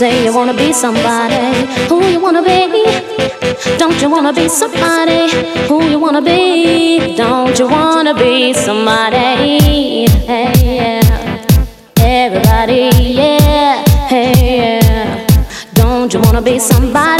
say you wanna be somebody. Who you wanna be? Don't you wanna be somebody? Who you wanna be? Don't you wanna be somebody? Hey, yeah. Everybody, yeah. Hey, yeah. Don't you wanna be somebody?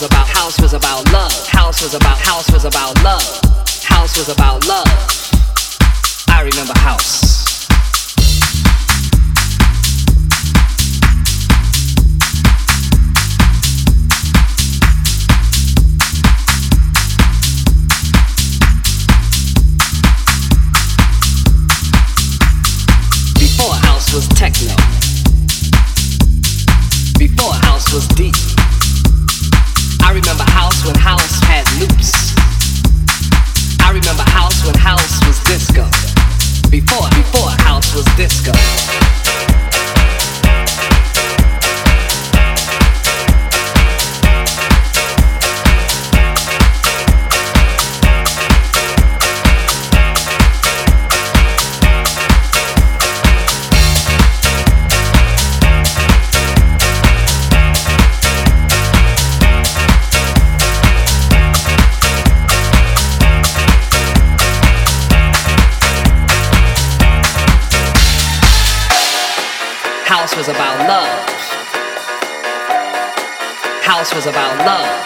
was about house was about love. House was about house was about love. House was about love. I remember house. Before house was techno. Before house was deep when house had loops. I remember house when house was disco. Before, before house was disco. About love.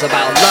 Was about love.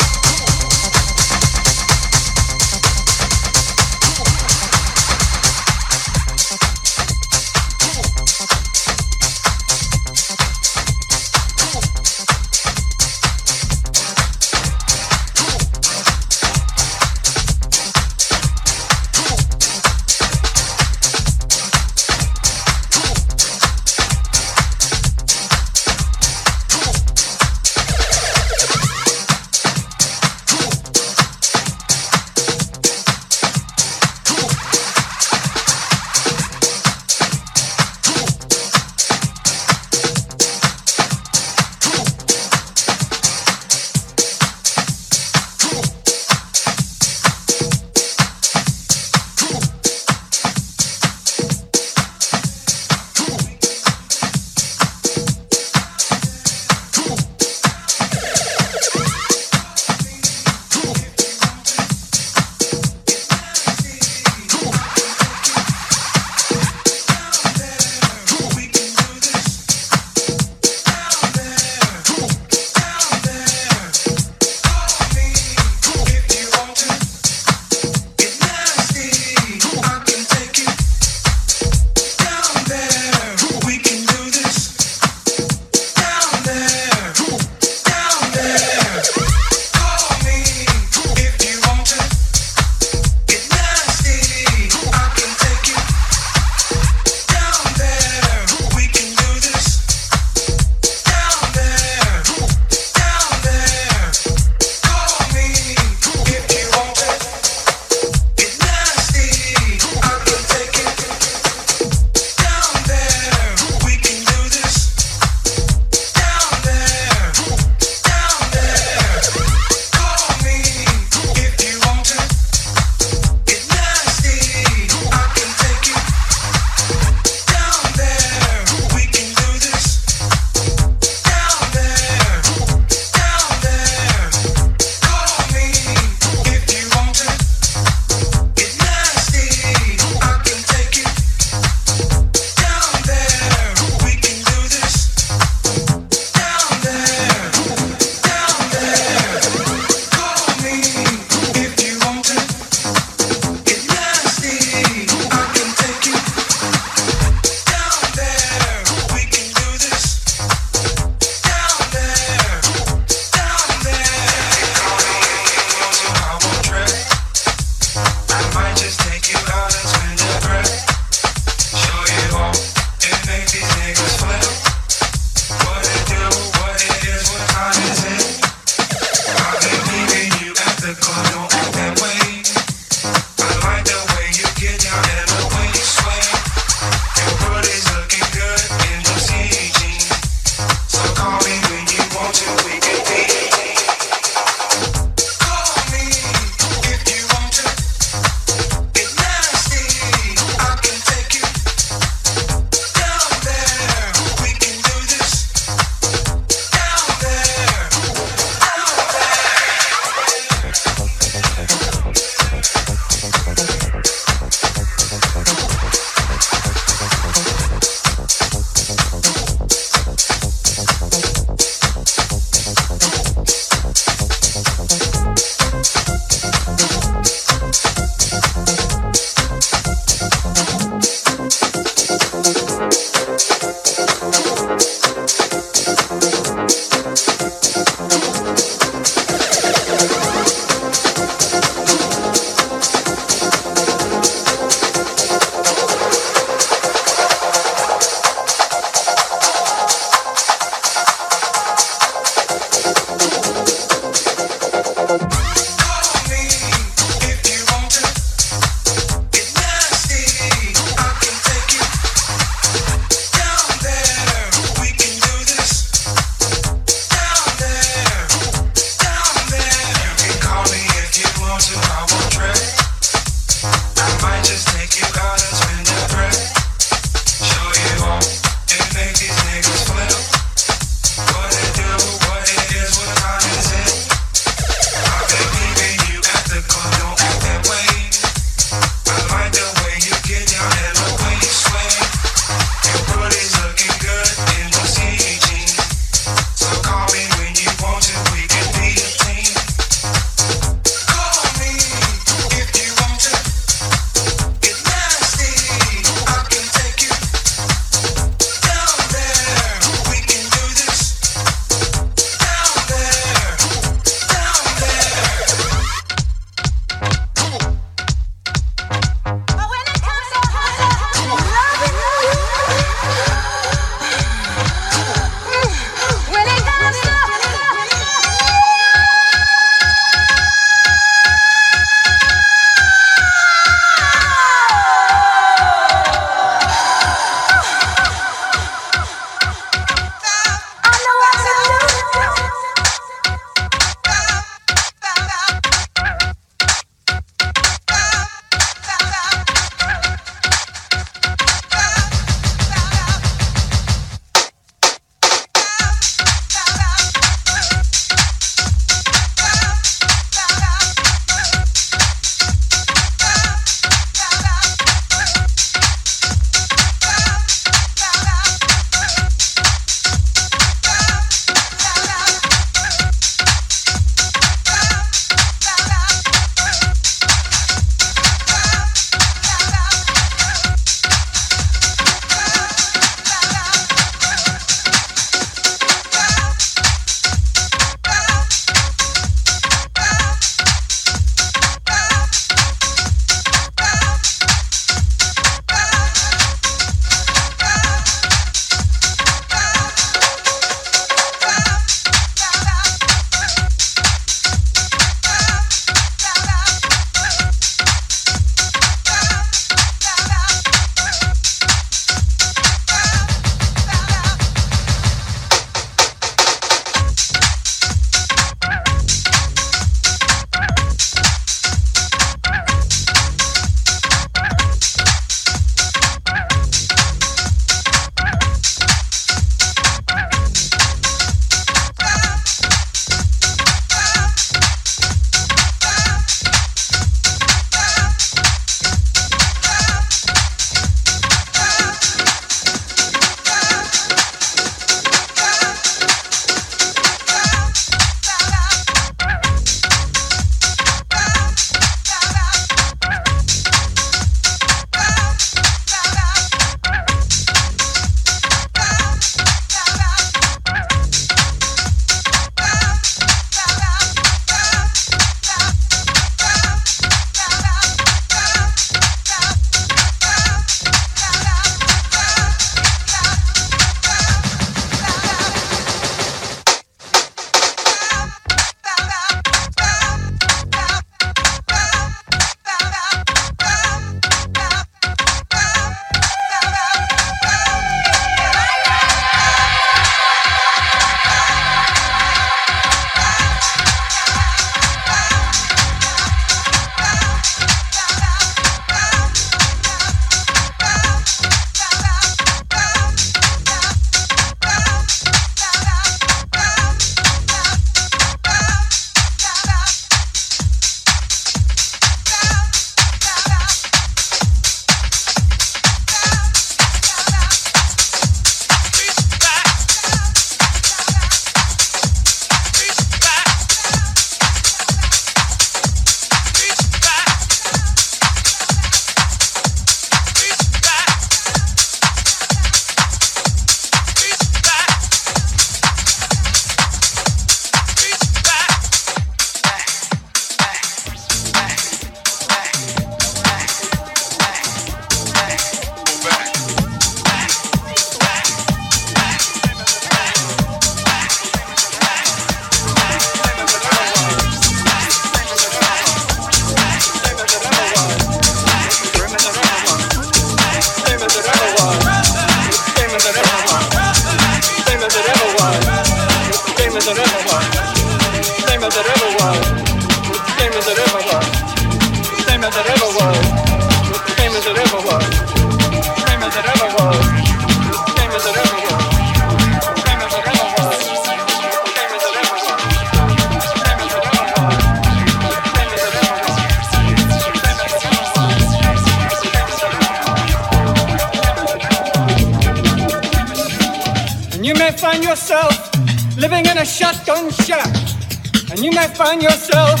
Yourself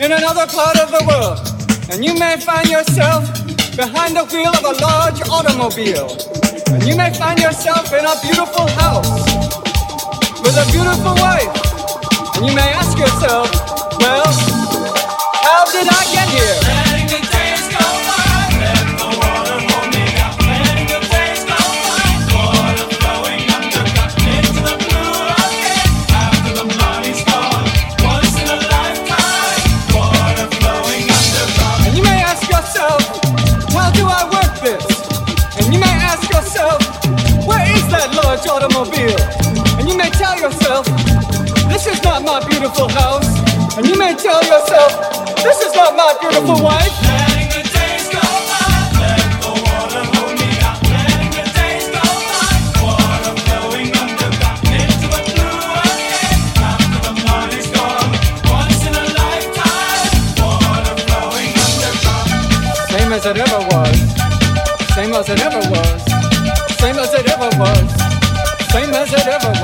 in another part of the world, and you may find yourself behind the wheel of a large automobile, and you may find yourself in a beautiful house with a beautiful wife, and you may ask yourself, well, how did I get here? Yourself, this is not my beautiful house. And you may tell yourself, this is not my beautiful wife. As it ever was. Same as it ever was. Same as it ever was whatever.